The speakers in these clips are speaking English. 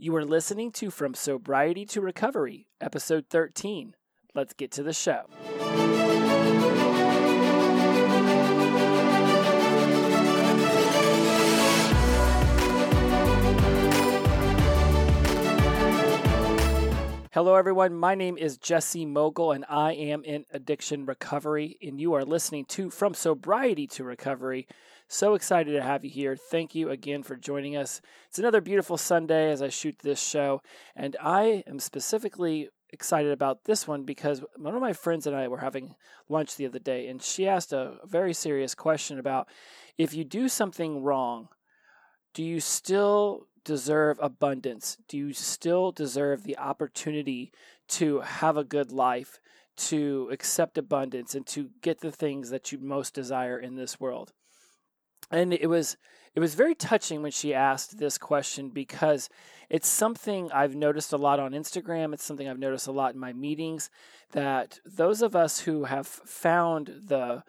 You are listening to From Sobriety to Recovery, episode 13. Let's get to the show. Hello, everyone. My name is Jesse Mogul, and I am in addiction recovery. And you are listening to From Sobriety to Recovery, so excited to have you here. Thank you again for joining us. It's another beautiful Sunday as I shoot this show, and I am specifically excited about this one because one of my friends and I were having lunch the other day, and she asked a very serious question about if you do something wrong, do you still deserve abundance? Do you still deserve the opportunity to have a good life, to accept abundance, and to get the things that you most desire in this world? And it was it was very touching when she asked this question because it's something I've noticed a lot on Instagram. It's something I've noticed a lot in my meetings that those of us who have found the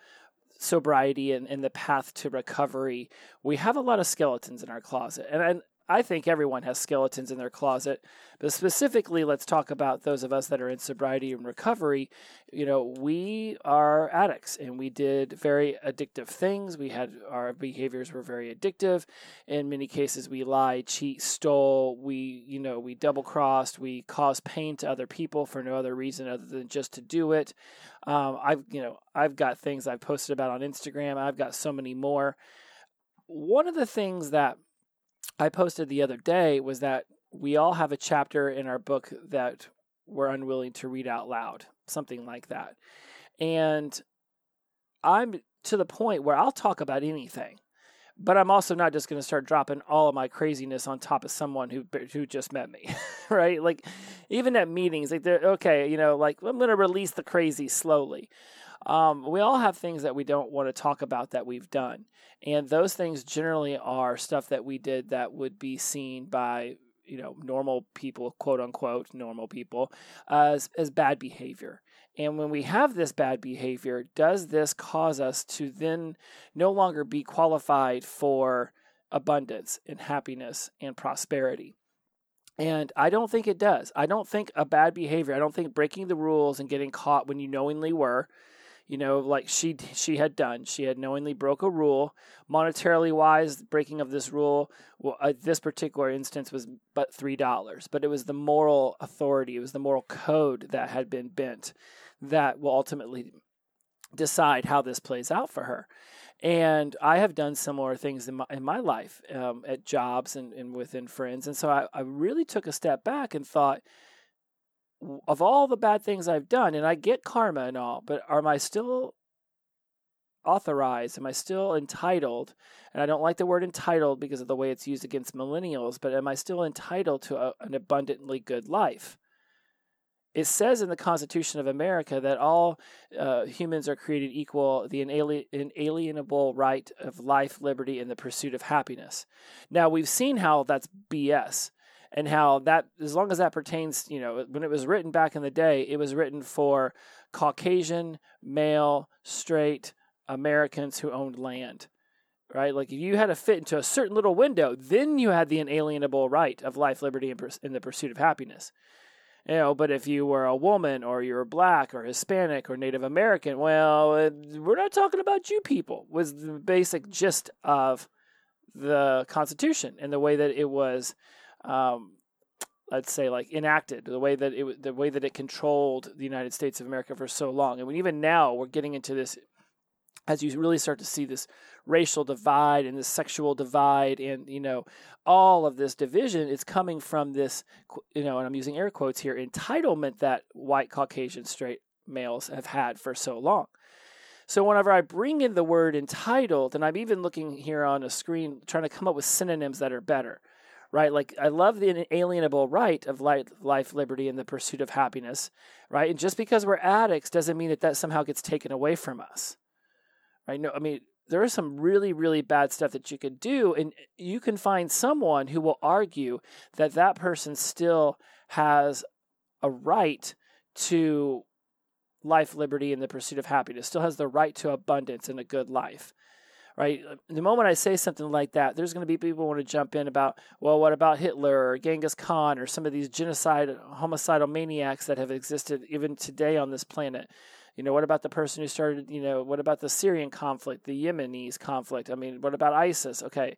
sobriety and, and the path to recovery, we have a lot of skeletons in our closet. And, and I think everyone has skeletons in their closet, but specifically, let's talk about those of us that are in sobriety and recovery. You know, we are addicts and we did very addictive things. We had our behaviors were very addictive. In many cases, we lied, cheat, stole. We, you know, we double crossed. We caused pain to other people for no other reason other than just to do it. Um, I've, you know, I've got things I've posted about on Instagram. I've got so many more. One of the things that I posted the other day was that we all have a chapter in our book that we're unwilling to read out loud, something like that. And I'm to the point where I'll talk about anything, but I'm also not just going to start dropping all of my craziness on top of someone who who just met me, right? Like even at meetings, like they're okay, you know, like I'm going to release the crazy slowly. Um, we all have things that we don't want to talk about that we've done. And those things generally are stuff that we did that would be seen by you know normal people quote unquote normal people as as bad behavior and when we have this bad behavior does this cause us to then no longer be qualified for abundance and happiness and prosperity and I don't think it does. I don't think a bad behavior, I don't think breaking the rules and getting caught when you knowingly were you know, like she she had done. She had knowingly broke a rule. Monetarily wise, breaking of this rule, well, uh, this particular instance was but three dollars. But it was the moral authority, it was the moral code that had been bent that will ultimately decide how this plays out for her. And I have done similar things in my, in my life um, at jobs and, and within friends. And so I, I really took a step back and thought, of all the bad things I've done, and I get karma and all, but am I still authorized? Am I still entitled? And I don't like the word entitled because of the way it's used against millennials, but am I still entitled to a, an abundantly good life? It says in the Constitution of America that all uh, humans are created equal, the inalienable right of life, liberty, and the pursuit of happiness. Now, we've seen how that's BS and how that as long as that pertains you know when it was written back in the day it was written for caucasian male straight americans who owned land right? Like if you had to fit into a certain little window then you had the inalienable right of life liberty and the pursuit of happiness. You know but if you were a woman or you were black or hispanic or native american well we're not talking about you people was the basic gist of the constitution and the way that it was um, let's say like enacted the way that it the way that it controlled the United States of America for so long. And even now we're getting into this as you really start to see this racial divide and this sexual divide and you know all of this division it's coming from this you know and I'm using air quotes here entitlement that white caucasian straight males have had for so long. So whenever I bring in the word entitled and I'm even looking here on a screen trying to come up with synonyms that are better right? Like I love the inalienable right of life, liberty, and the pursuit of happiness, right? And just because we're addicts doesn't mean that that somehow gets taken away from us, right? No, I mean there is some really really bad stuff that you could do, and you can find someone who will argue that that person still has a right to life, liberty, and the pursuit of happiness, still has the right to abundance and a good life right? The moment I say something like that, there's going to be people want to jump in about, well, what about Hitler or Genghis Khan or some of these genocide, homicidal maniacs that have existed even today on this planet? You know, what about the person who started, you know, what about the Syrian conflict, the Yemenis conflict? I mean, what about ISIS? Okay.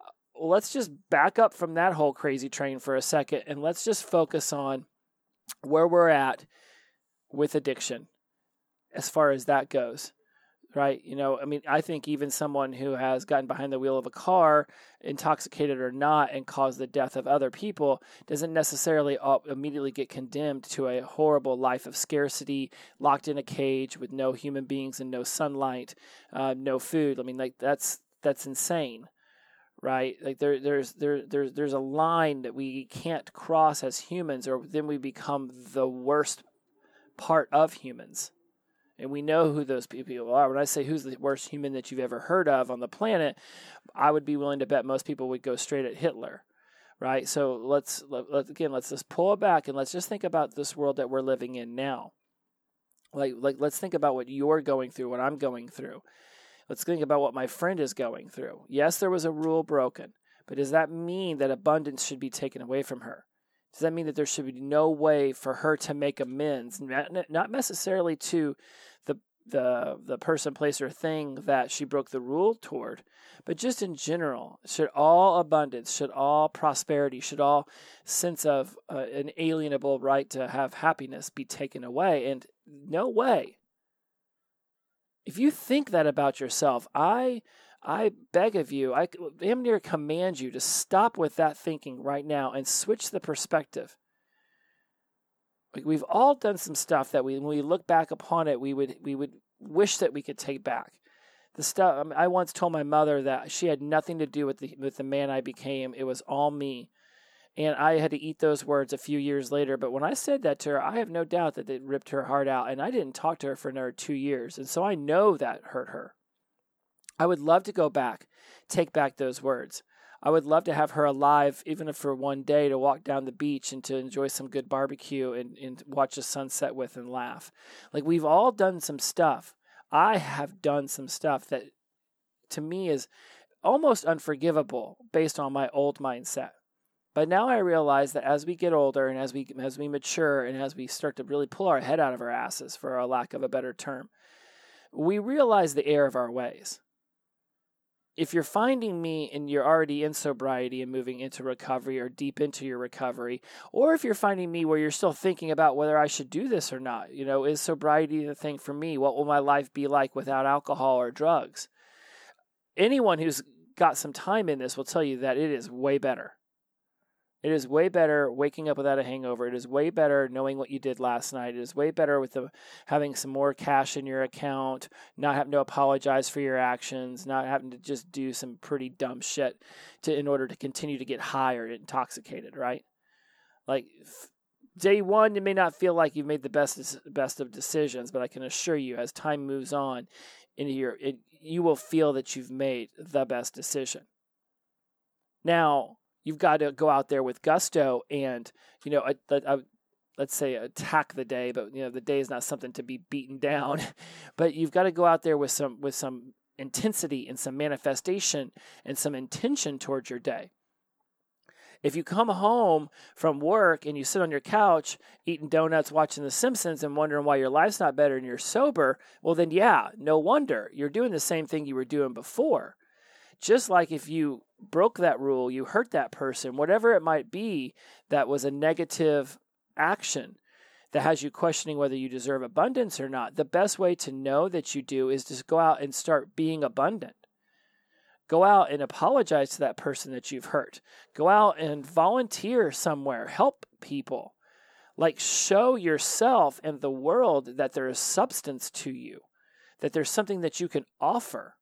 Uh, let's just back up from that whole crazy train for a second and let's just focus on where we're at with addiction as far as that goes right? You know, I mean, I think even someone who has gotten behind the wheel of a car, intoxicated or not, and caused the death of other people, doesn't necessarily immediately get condemned to a horrible life of scarcity, locked in a cage with no human beings and no sunlight, uh, no food. I mean, like that's that's insane. Right, like there, there's there, there's there's a line that we can't cross as humans, or then we become the worst part of humans and we know who those people are. When I say who's the worst human that you've ever heard of on the planet, I would be willing to bet most people would go straight at Hitler, right? So let's let, let, again let's just pull it back and let's just think about this world that we're living in now. Like like let's think about what you're going through, what I'm going through. Let's think about what my friend is going through. Yes, there was a rule broken, but does that mean that abundance should be taken away from her? Does that mean that there should be no way for her to make amends? Not necessarily to the the the person, place, or thing that she broke the rule toward, but just in general, should all abundance, should all prosperity, should all sense of uh, an alienable right to have happiness be taken away? And no way. If you think that about yourself, I I beg of you, I am near command you to stop with that thinking right now and switch the perspective. We've all done some stuff that we, when we look back upon it, we would we would wish that we could take back. The stuff I, mean, I once told my mother that she had nothing to do with the with the man I became. It was all me. And I had to eat those words a few years later. But when I said that to her, I have no doubt that it ripped her heart out. And I didn't talk to her for another two years. And so I know that hurt her. I would love to go back, take back those words. I would love to have her alive, even if for one day, to walk down the beach and to enjoy some good barbecue and, and watch the sunset with and laugh. Like we've all done some stuff. I have done some stuff that to me is almost unforgivable based on my old mindset. But now I realize that as we get older and as we as we mature and as we start to really pull our head out of our asses, for a lack of a better term, we realize the error of our ways if you're finding me and you're already in sobriety and moving into recovery or deep into your recovery, or if you're finding me where you're still thinking about whether I should do this or not, you know, is sobriety the thing for me? What will my life be like without alcohol or drugs? Anyone who's got some time in this will tell you that it is way better. It is way better waking up without a hangover. It is way better knowing what you did last night. It is way better with the, having some more cash in your account, not having to apologize for your actions, not having to just do some pretty dumb shit to in order to continue to get high or intoxicated, right? Like day one, you may not feel like you've made the best best of decisions, but I can assure you, as time moves on, into your you will feel that you've made the best decision. Now, you've got to go out there with gusto and you know let's say attack the day but you know the day is not something to be beaten down. But you've got to go out there with some with some intensity and some manifestation and some intention towards your day. If you come home from work and you sit on your couch eating donuts watching the simpsons and wondering why your life's not better and you're sober well then yeah no wonder. You're doing the same thing you were doing before just like if you broke that rule, you hurt that person, whatever it might be that was a negative action that has you questioning whether you deserve abundance or not, the best way to know that you do is to go out and start being abundant. Go out and apologize to that person that you've hurt. Go out and volunteer somewhere, help people. Like, show yourself and the world that there is substance to you, that there's something that you can offer.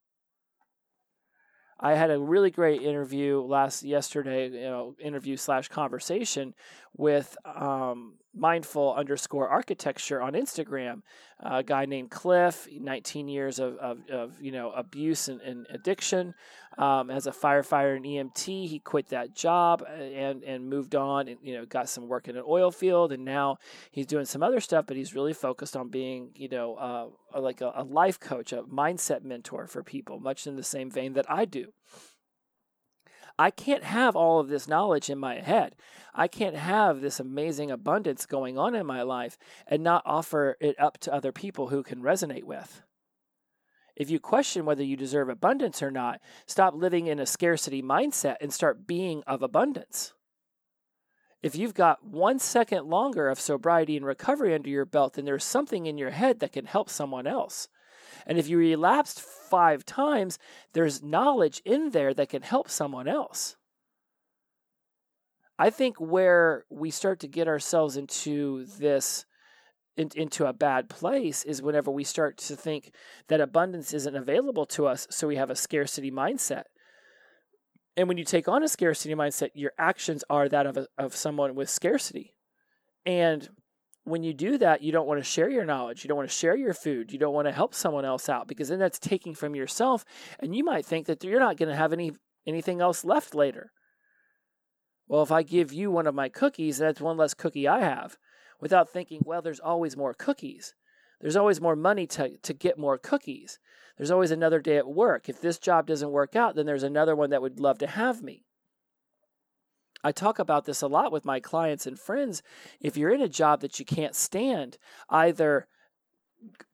I had a really great interview last yesterday, you know, interview slash conversation with um, mindful underscore architecture on Instagram. a guy named Cliff, 19 years of, of, of you know abuse and, and addiction. Um, as a firefighter and EMT, he quit that job uh, and and moved on and you know got some work in an oil field, and now he's doing some other stuff. But he's really focused on being you know uh, like a, a life coach, a mindset mentor for people, much in the same vein that I do. I can't have all of this knowledge in my head. I can't have this amazing abundance going on in my life and not offer it up to other people who can resonate with. If you question whether you deserve abundance or not, stop living in a scarcity mindset and start being of abundance. If you've got one second longer of sobriety and recovery under your belt, then there's something in your head that can help someone else. And if you relapsed five times, there's knowledge in there that can help someone else. I think where we start to get ourselves into this in, into a bad place is whenever we start to think that abundance isn't available to us, so we have a scarcity mindset. And when you take on a scarcity mindset, your actions are that of a, of someone with scarcity. And when you do that, you don't want to share your knowledge. You don't want to share your food. You don't want to help someone else out because then that's taking from yourself. And you might think that you're not going to have any anything else left later. Well, if I give you one of my cookies, that's one less cookie I have without thinking, well, there's always more cookies. There's always more money to, to get more cookies. There's always another day at work. If this job doesn't work out, then there's another one that would love to have me. I talk about this a lot with my clients and friends. If you're in a job that you can't stand, either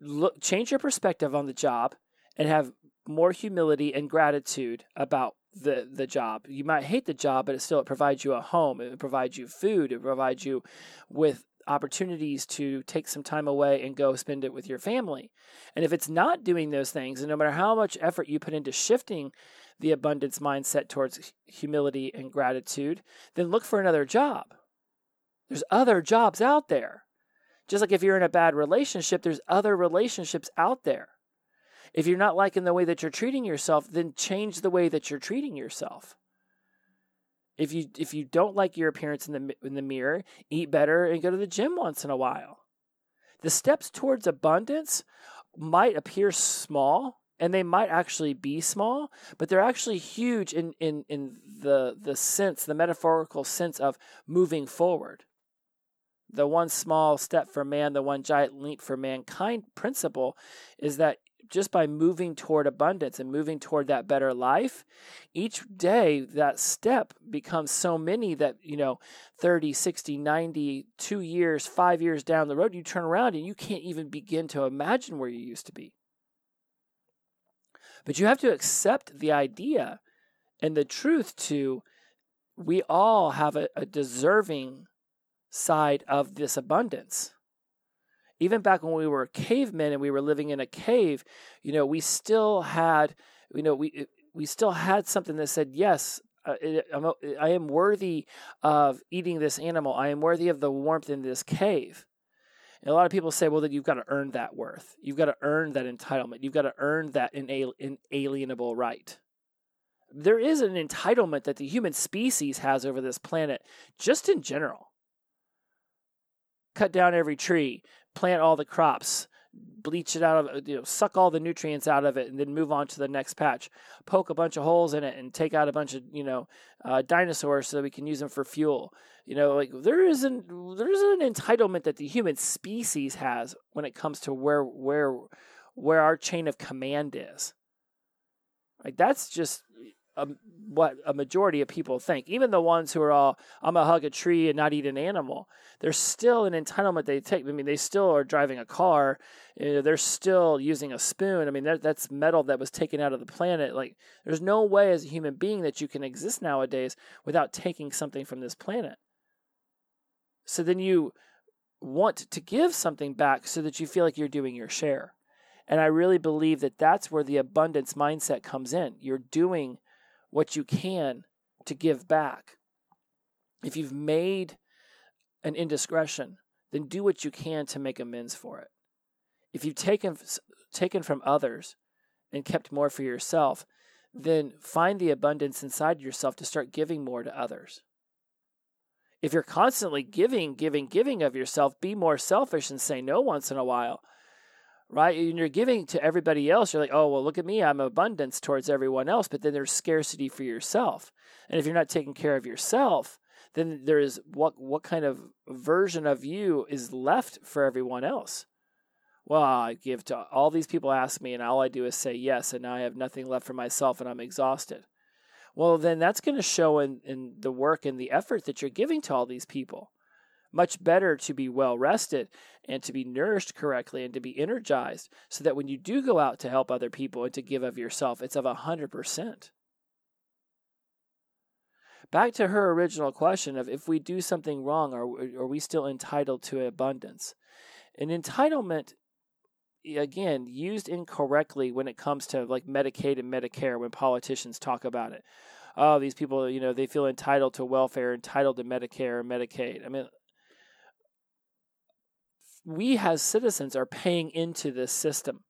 look, change your perspective on the job and have more humility and gratitude about the the job. You might hate the job, but it still it provides you a home. It provides you food. It provides you with opportunities to take some time away and go spend it with your family. And if it's not doing those things, and no matter how much effort you put into shifting the abundance mindset towards humility and gratitude, then look for another job. There's other jobs out there. Just like if you're in a bad relationship, there's other relationships out there. If you're not liking the way that you're treating yourself, then change the way that you're treating yourself. If you if you don't like your appearance in the in the mirror, eat better and go to the gym once in a while. The steps towards abundance might appear small, and they might actually be small, but they're actually huge in, in, in the, the sense, the metaphorical sense of moving forward. The one small step for man, the one giant leap for mankind principle is that just by moving toward abundance and moving toward that better life, each day that step becomes so many that, you know, 30, 60, 90, two years, five years down the road, you turn around and you can't even begin to imagine where you used to be. But you have to accept the idea and the truth to we all have a, a deserving side of this abundance. Even back when we were cavemen and we were living in a cave, you know, we still had, you know, we we still had something that said, yes, uh, I am worthy of eating this animal. I am worthy of the warmth in this cave. And a lot of people say, well, that you've got to earn that worth. You've got to earn that entitlement. You've got to earn that inalienable right. There is an entitlement that the human species has over this planet, just in general. Cut down every tree, plant all the crops, bleach it out of you know suck all the nutrients out of it and then move on to the next patch. Poke a bunch of holes in it and take out a bunch of you know uh, dinosaurs so that we can use them for fuel. You know like there isn't there isn't an entitlement that the human species has when it comes to where where where our chain of command is. Like that's just a, what a majority of people think. Even the ones who are all, I'm gonna hug a tree and not eat an animal. There's still an entitlement they take. I mean, they still are driving a car. You know, they're still using a spoon. I mean, that, that's metal that was taken out of the planet. Like, there's no way as a human being that you can exist nowadays without taking something from this planet. So then you want to give something back so that you feel like you're doing your share. And I really believe that that's where the abundance mindset comes in. You're doing what you can to give back. If you've made an indiscretion, then do what you can to make amends for it. If you've taken taken from others and kept more for yourself, then find the abundance inside yourself to start giving more to others. If you're constantly giving, giving, giving of yourself, be more selfish and say no once in a while. Right? And you're giving to everybody else. You're like, oh, well, look at me. I'm abundance towards everyone else. But then there's scarcity for yourself. And if you're not taking care of yourself, then there is what what kind of version of you is left for everyone else? Well, I give to all these people ask me, and all I do is say yes, and now I have nothing left for myself, and I'm exhausted. Well, then that's going to show in, in the work and the effort that you're giving to all these people. Much better to be well rested and to be nourished correctly and to be energized so that when you do go out to help other people and to give of yourself, it's of a 100%. Back to her original question of if we do something wrong, are, are we still entitled to abundance? An entitlement again used incorrectly when it comes to like Medicaid and Medicare when politicians talk about it. Oh, these people, you know, they feel entitled to welfare, entitled to Medicare and Medicaid. I mean, we as citizens are paying into this system.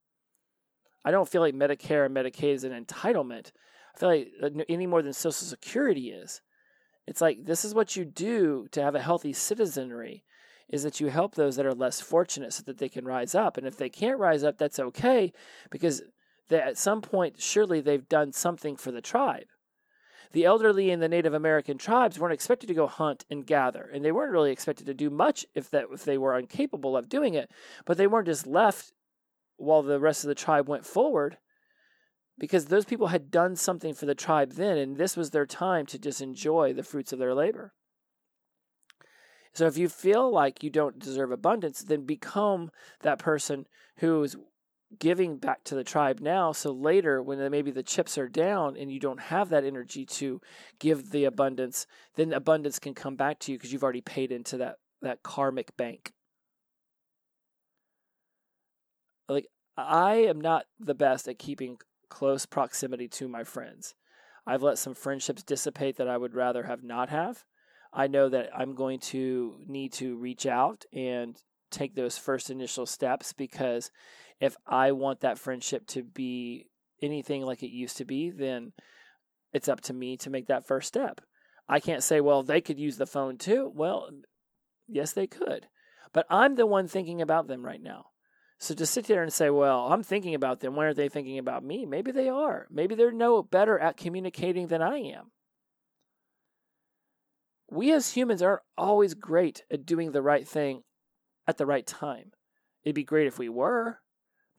I don't feel like Medicare and Medicaid is an entitlement. I feel like uh, any more than Social Security is. It's like this is what you do to have a healthy citizenry is that you help those that are less fortunate so that they can rise up. And if they can't rise up, that's okay because they, at some point, surely they've done something for the tribe. The elderly in the Native American tribes weren't expected to go hunt and gather, and they weren't really expected to do much if that if they were incapable of doing it. But they weren't just left while the rest of the tribe went forward, because those people had done something for the tribe then, and this was their time to just enjoy the fruits of their labor. So if you feel like you don't deserve abundance, then become that person who is giving back to the tribe now. So later, when maybe the chips are down and you don't have that energy to give the abundance, then abundance can come back to you because you've already paid into that, that karmic bank. Like, I am not the best at keeping close proximity to my friends. I've let some friendships dissipate that I would rather have not have. I know that I'm going to need to reach out and take those first initial steps because if I want that friendship to be anything like it used to be, then it's up to me to make that first step. I can't say, well, they could use the phone too. Well, yes, they could. But I'm the one thinking about them right now. So to sit there and say, well, I'm thinking about them, why aren't they thinking about me? Maybe they are. Maybe they're no better at communicating than I am we as humans aren't always great at doing the right thing at the right time. It'd be great if we were,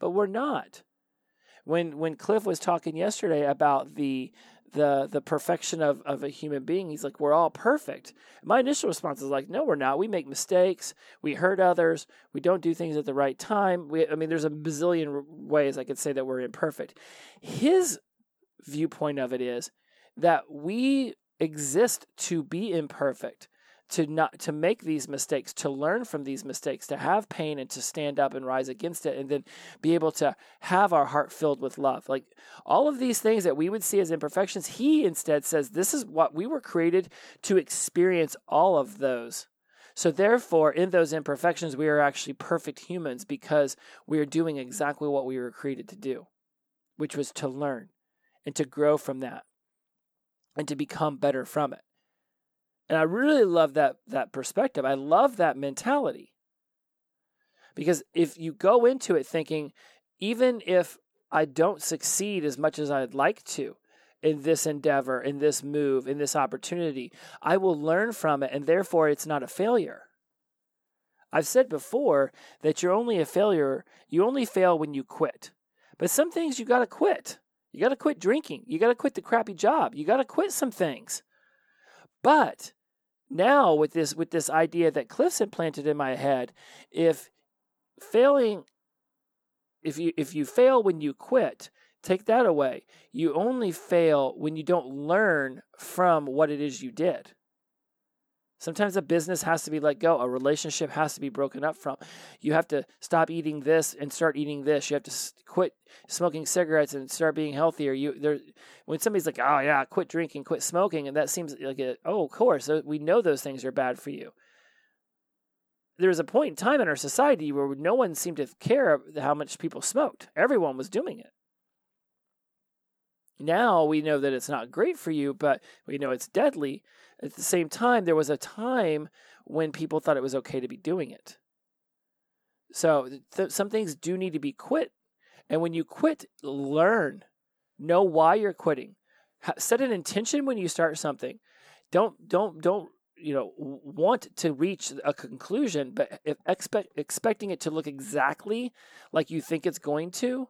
but we're not. When when Cliff was talking yesterday about the the the perfection of, of a human being, he's like, We're all perfect. My initial response is like, No, we're not. We make mistakes, we hurt others, we don't do things at the right time. We I mean there's a bazillion ways I could say that we're imperfect. His viewpoint of it is that we exist to be imperfect to not to make these mistakes to learn from these mistakes to have pain and to stand up and rise against it and then be able to have our heart filled with love like all of these things that we would see as imperfections he instead says this is what we were created to experience all of those so therefore in those imperfections we are actually perfect humans because we are doing exactly what we were created to do which was to learn and to grow from that and to become better from it. And I really love that that perspective. I love that mentality. Because if you go into it thinking even if I don't succeed as much as I'd like to in this endeavor, in this move, in this opportunity, I will learn from it and therefore it's not a failure. I've said before that you're only a failure, you only fail when you quit. But some things you got to quit. You got to quit drinking. You got to quit the crappy job. You got to quit some things. But now with this with this idea that Cliff's implanted in my head, if failing if you if you fail when you quit, take that away. You only fail when you don't learn from what it is you did. Sometimes a business has to be let go. A relationship has to be broken up from. You have to stop eating this and start eating this. You have to quit smoking cigarettes and start being healthier. You there when somebody's like, "Oh yeah, quit drinking, quit smoking," and that seems like a, oh, of course, uh, we know those things are bad for you. There was a point in time in our society where no one seemed to care how much people smoked. Everyone was doing it. Now we know that it's not great for you, but we know it's deadly. At the same time, there was a time when people thought it was okay to be doing it. So th- some things do need to be quit. And when you quit, learn. Know why you're quitting. Ha- set an intention when you start something. Don't don't don't you know want to reach a conclusion, but expect expecting it to look exactly like you think it's going to,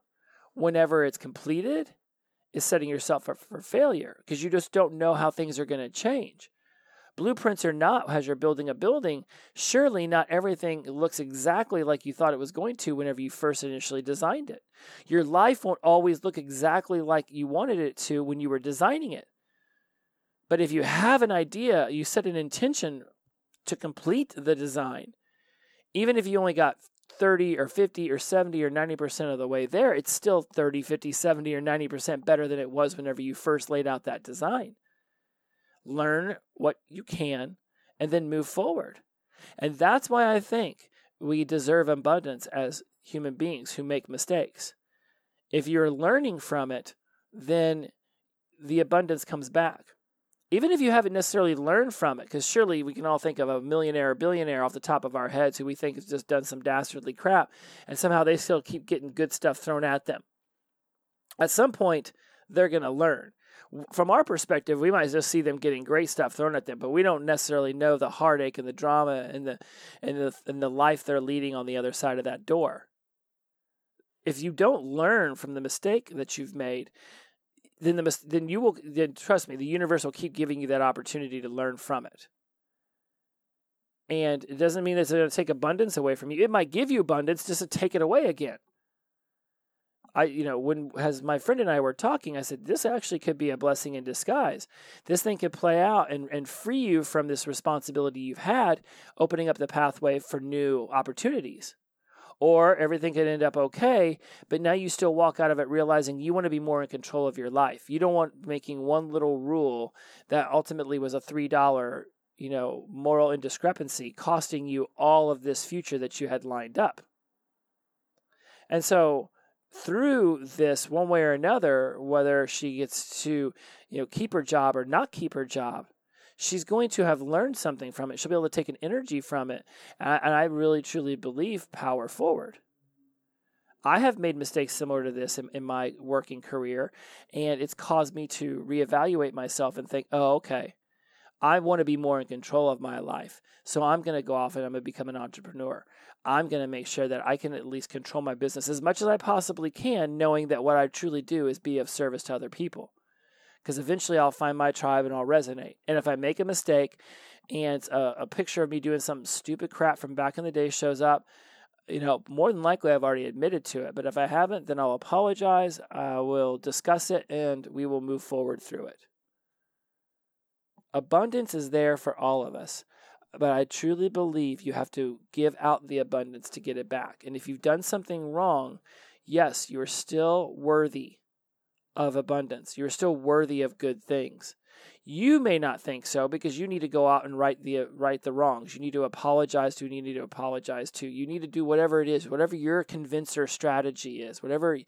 whenever it's completed, is setting yourself up for failure because you just don't know how things are going to change. Blueprints or not, as you're building a building, surely not everything looks exactly like you thought it was going to whenever you first initially designed it. Your life won't always look exactly like you wanted it to when you were designing it. But if you have an idea, you set an intention to complete the design, even if you only got 30 or 50 or 70 or 90% of the way there, it's still 30, 50, 70 or 90% better than it was whenever you first laid out that design. Learn what you can and then move forward. And that's why I think we deserve abundance as human beings who make mistakes. If you're learning from it, then the abundance comes back even if you haven't necessarily learned from it, because surely we can all think of a millionaire or billionaire off the top of our heads who we think has just done some dastardly crap, and somehow they still keep getting good stuff thrown at them. At some point, they're going to learn. From our perspective, we might just see them getting great stuff thrown at them, but we don't necessarily know the heartache and the drama and the and the and the life they're leading on the other side of that door. If you don't learn from the mistake that you've made, then the then you will then trust me the universe will keep giving you that opportunity to learn from it. And it doesn't mean that it's going to take abundance away from you. It might give you abundance just to take it away again. I you know when as my friend and i were talking i said this actually could be a blessing in disguise. This thing could play out and, and free you from this responsibility you've had opening up the pathway for new opportunities or everything could end up okay, but now you still walk out of it realizing you want to be more in control of your life. You don't want making one little rule that ultimately was a $3, you know, moral indiscrepancy costing you all of this future that you had lined up. And so through this one way or another, whether she gets to, you know, keep her job or not keep her job, she's going to have learned something from it. She'll be able to take an energy from it. And I really truly believe power forward. I have made mistakes similar to this in, in, my working career, and it's caused me to reevaluate myself and think, oh, okay, I want to be more in control of my life. So I'm going to go off and I'm going to become an entrepreneur. I'm going to make sure that I can at least control my business as much as I possibly can, knowing that what I truly do is be of service to other people because eventually I'll find my tribe and I'll resonate. And if I make a mistake and a, a, picture of me doing some stupid crap from back in the day shows up, you know, more than likely I've already admitted to it. But if I haven't, then I'll apologize. I will discuss it and we will move forward through it. Abundance is there for all of us. But I truly believe you have to give out the abundance to get it back. And if you've done something wrong, yes, you are still worthy of abundance. You're still worthy of good things. You may not think so because you need to go out and right the right the wrongs. You need to apologize to. You need to apologize to. You need to do whatever it is, whatever your convincer strategy is, whatever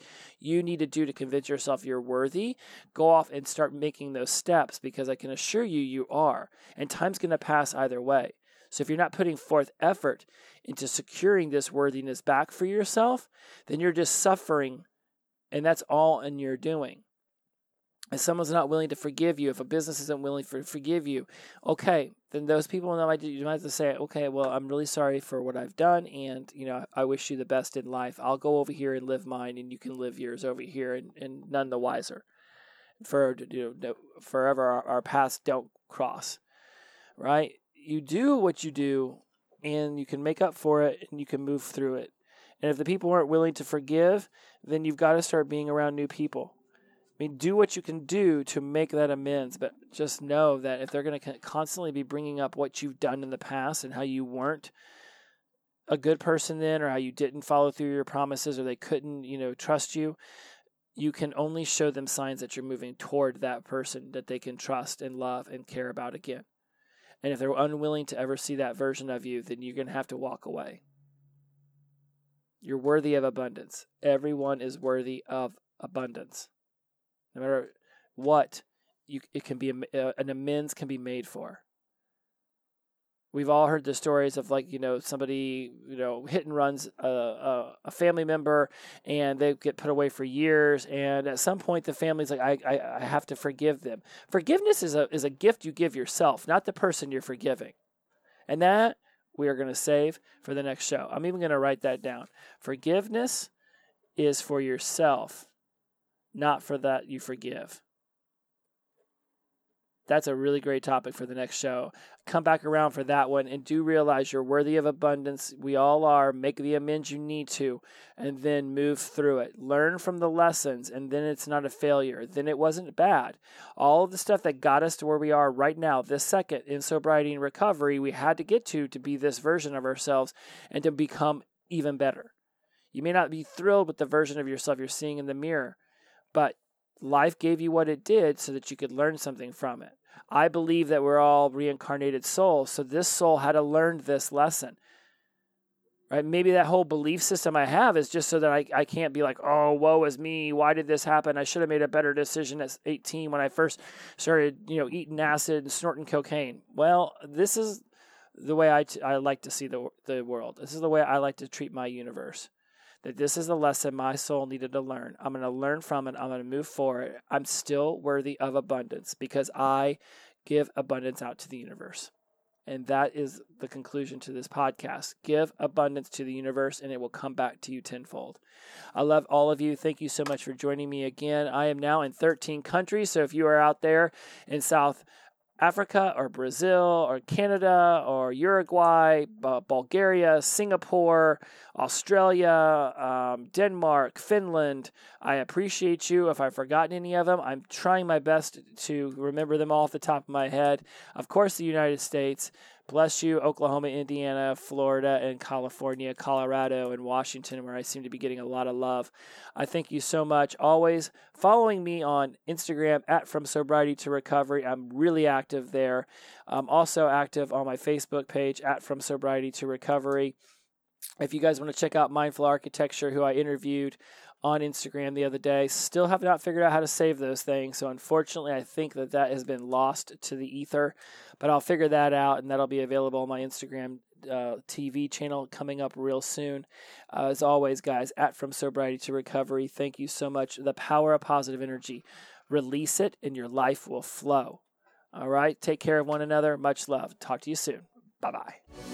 you need to do to convince yourself you're worthy. Go off and start making those steps because I can assure you you are. And time's going to pass either way. So if you're not putting forth effort into securing this worthiness back for yourself, then you're just suffering and that's all in your doing. If someone's not willing to forgive you, if a business isn't willing to forgive you, okay, then those people might you might have to say, okay, well, I'm really sorry for what I've done, and you know, I wish you the best in life. I'll go over here and live mine, and you can live yours over here, and, and none the wiser. For you know, forever our, our paths don't cross, right? You do what you do, and you can make up for it, and you can move through it. And if the people aren't willing to forgive, then you've got to start being around new people. I mean, do what you can do to make that amends, but just know that if they're going to constantly be bringing up what you've done in the past and how you weren't a good person then, or how you didn't follow through your promises, or they couldn't, you know, trust you, you can only show them signs that you're moving toward that person that they can trust and love and care about again. And if they're unwilling to ever see that version of you, then you're going to have to walk away. You're worthy of abundance. Everyone is worthy of abundance. No matter what you it can be uh, an amends can be made for. We've all heard the stories of like you know somebody you know hit and runs a, a, a, family member and they get put away for years and at some point the family's like I, I, I have to forgive them. Forgiveness is a is a gift you give yourself, not the person you're forgiving, and that we are going to save for the next show. I'm even going to write that down. Forgiveness is for yourself, not for that you forgive. That's a really great topic for the next show. Come back around for that one and do realize you're worthy of abundance. We all are. Make the amends you need to and then move through it. Learn from the lessons and then it's not a failure. Then it wasn't bad. All of the stuff that got us to where we are right now, this second in sobriety and recovery, we had to get to to be this version of ourselves and to become even better. You may not be thrilled with the version of yourself you're seeing in the mirror, but life gave you what it did so that you could learn something from it. I believe that we're all reincarnated souls, so this soul had to learn this lesson. Right? Maybe that whole belief system I have is just so that I, I can't be like, oh, woe is me. Why did this happen? I should have made a better decision at 18 when I first started, you know, eating acid and snorting cocaine. Well, this is the way I, t- I like to see the, the world. This is the way I like to treat my universe that this is a lesson my soul needed to learn. I'm going to learn from it. I'm going to move forward. I'm still worthy of abundance because I give abundance out to the universe. And that is the conclusion to this podcast. Give abundance to the universe and it will come back to you tenfold. I love all of you. Thank you so much for joining me again. I am now in 13 countries. So if you are out there in South Africa or Brazil or Canada or Uruguay, Bulgaria, Singapore, Australia, um, Denmark, Finland. I appreciate you. If I've forgotten any of them, I'm trying my best to remember them all off the top of my head. Of course, the United States. Bless you, Oklahoma, Indiana, Florida, and California, Colorado, and Washington, where I seem to be getting a lot of love. I thank you so much. Always following me on Instagram at From Sobriety to Recovery. I'm really active there. I'm also active on my Facebook page at From Sobriety to Recovery. If you guys want to check out Mindful Architecture, who I interviewed on Instagram the other day. Still have not figured out how to save those things. So unfortunately, I think that that has been lost to the ether. But I'll figure that out, and that'll be available on my Instagram uh, TV channel coming up real soon. Uh, as always, guys, at From Sobriety to Recovery, thank you so much. The power of positive energy. Release it, and your life will flow. All right. Take care of one another. Much love. Talk to you soon. Bye bye.